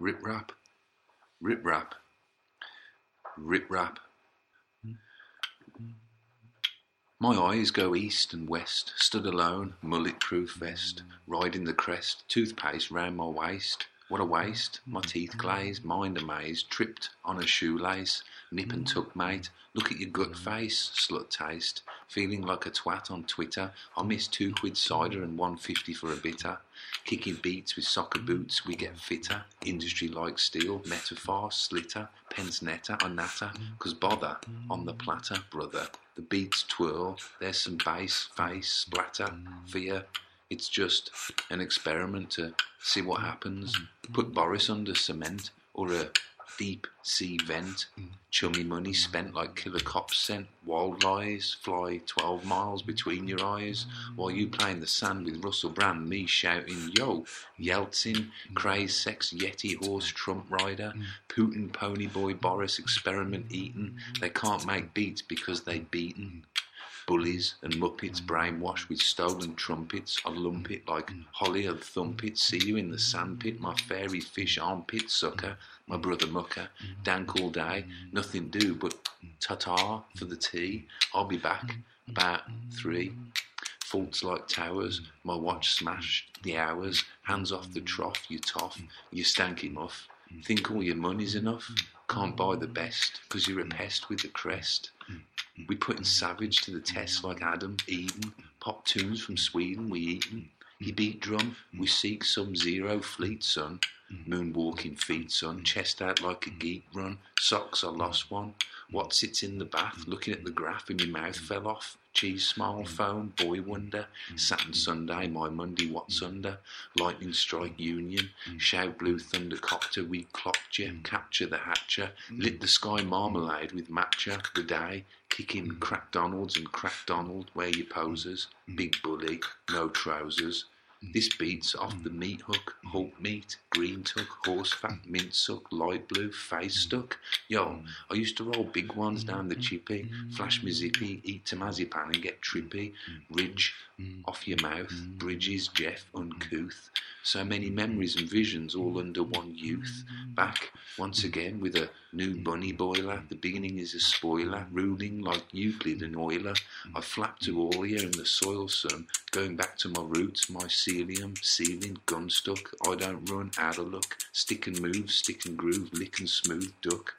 Rip rap, rip rap, rip rap. My eyes go east and west, stood alone, mullet proof vest, riding the crest, toothpaste round my waist. What a waste, my teeth mm-hmm. glazed, mind amazed, tripped on a shoelace, nip and tuck, mate. Look at your gut mm-hmm. face, slut taste. Feeling like a twat on Twitter. I miss two quid cider and one fifty for a bitter. Kicking beats with soccer mm-hmm. boots, we get fitter. Industry like steel, metaphor, slitter, pens netter, or natter. Cause bother on the platter, brother. The beats twirl, there's some bass, face, splatter, fear. It's just an experiment to see what happens. Mm-hmm. Put Boris under cement or a deep sea vent. Mm. Chummy money spent like killer cops sent. Wild lies fly 12 miles between your eyes. While you play in the sand with Russell Brand, me shouting, Yo, Yeltsin, mm. craze sex, Yeti horse, Trump rider, mm. Putin, pony boy, Boris, experiment eaten. They can't make beats because they beaten bullies and muppets mm. brainwashed with stolen trumpets. I lump it like mm. holly and thump it. See you in the sandpit, my fairy fish armpit sucker, my brother mucker. Mm. Dank all day, nothing do but ta-ta for the tea. I'll be back about three. Faults like towers, my watch smashed the hours. Hands off the trough, you toff, you stanky muff. Think all your money's enough? Can't buy the best, cause you're a pest with the crest. We putting savage to the test mm. like Adam, Eden. Mm. Pop tunes from Sweden, we eatin'. He mm. beat drum, we seek some zero fleet, son. Mm-hmm. Moonwalking feet, mm-hmm. son. Chest out like a mm-hmm. geek run. Socks, I lost one. What sits in the bath? Looking at the graph and your mouth fell off. Cheese smile phone, boy wonder. Saturn Sunday, my Monday, what's under? Lightning strike union. Shout blue thunder copter, we clocked you. Capture the hatcher. Lit the sky marmalade with matcha. The day. Kicking crack Donalds and crack Donald, where you posers. Big bully, no trousers. This beats off the meat hook, Hulk meat, green tuck, horse fat, mint suck, light blue, face mm. stuck. Yo, I used to roll big ones down the chippy, flash me zippy, eat temazepam and get trippy. Ridge off your mouth, bridges, Jeff, uncouth. So many memories and visions all under one youth. Back once again with a new bunny boiler. The beginning is a spoiler, ruling like Euclid and Euler. I flap to all here in the soil sun, going back to my roots, mycelium, ceiling, gun stuck. I don't run out of luck. Stick and move, stick and groove, lick and smooth, duck.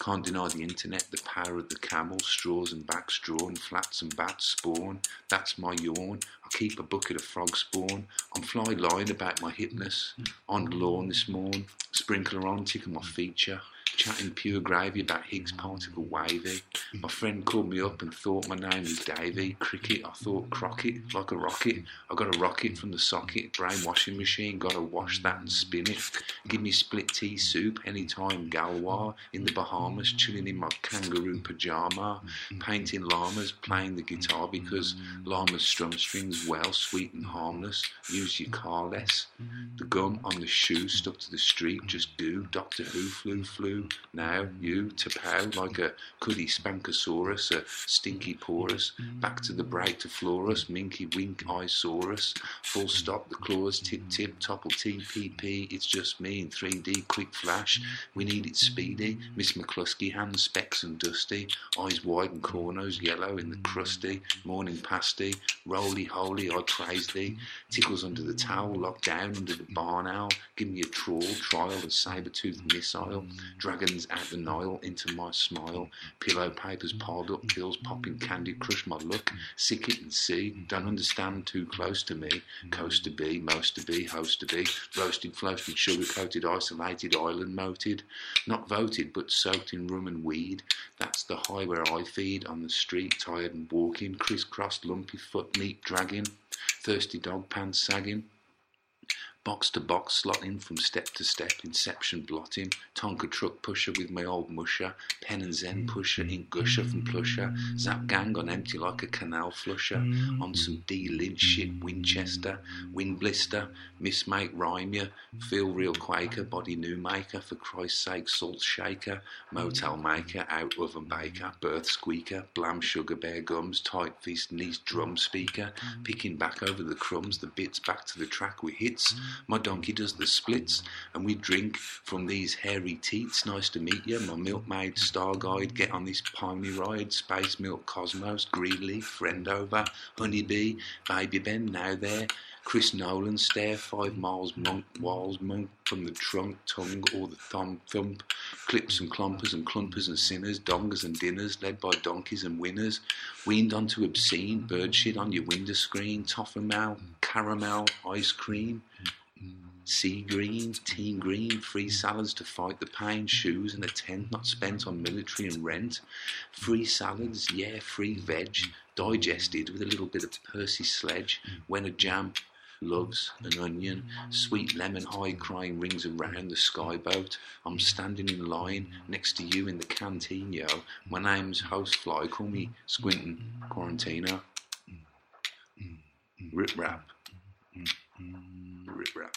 Can't deny the internet, the power of the camel, straws and backs drawn, flats and bats spawn. That's my yawn. I keep a bucket of frog spawn. I'm fly lying about my hipness. On the lawn this morn, sprinkler on, ticking my feature. Chatting pure gravy about Higgs particle wavy. My friend called me up and thought my name was Davy. Cricket, I thought Crockett, like a rocket. I got a rocket from the socket. Brainwashing machine, gotta wash that and spin it. Give me split tea soup anytime Galwa in the Bahamas, chilling in my kangaroo pajama, painting llamas, playing the guitar because llamas strum strings well, sweet and harmless. Use your car less. The gum on the shoe stuck to the street, just goo. Doctor Who flew, flew. Now you to pow like a cuddy spankosaurus, a stinky porous. Back to the break to florus, minky wink eyesaurus, Full stop, the claws tip tip, topple TPP. It's just me in 3D, quick flash. We need it speedy. Miss McCluskey, hands specks and dusty. Eyes wide and corners, yellow in the crusty. Morning pasty, roly holy, I praise thee. Tickles under the towel, locked down under the barn owl. Give me a trawl, trial, a saber-toothed missile. Dragons out the Nile into my smile. Pillow papers piled up, pills popping, candy crush my luck. Sick it and see, don't understand too close to me. Coast to be, most to be, host to be. Roasted, floated, sugar coated, isolated, island moated. Not voted, but soaked in rum and weed. That's the high where I feed on the street, tired and walking, crisscrossed, lumpy foot meat dragging, thirsty dog pants sagging. Box to box, slotting from step to step, inception blotting, Tonka truck pusher with my old musher, pen and zen pusher, ink gusher from plusher, zap gang on empty like a canal flusher, on some D Lynch shit, Winchester, wind blister, mismake rhyme ya, feel real quaker, body new maker, for Christ's sake, salt shaker, motel maker, out oven baker, birth squeaker, blam sugar bear gums, tight fist knees drum speaker, picking back over the crumbs, the bits back to the track with hits, My donkey does the splits, and we drink from these hairy teats. Nice to meet you, my milkmaid, star guide. Get on this pony ride, space milk cosmos, greenleaf, friend over, honeybee, baby Ben, now there. Chris Nolan stare five miles monk walls monk from the trunk tongue or the thumb thump clips and clompers and clumpers and sinners dongers and dinners led by donkeys and winners weaned onto obscene bird shit on your window screen toffee caramel ice cream sea green tea green free salads to fight the pain shoes and a tent not spent on military and rent free salads yeah free veg digested with a little bit of Percy sledge when a jam loves an onion, sweet lemon high crying rings around the skyboat. I'm standing in line next to you in the canteen, yo. My name's Housefly, call me Squintin Quarantino. Rip rap. Rip rap.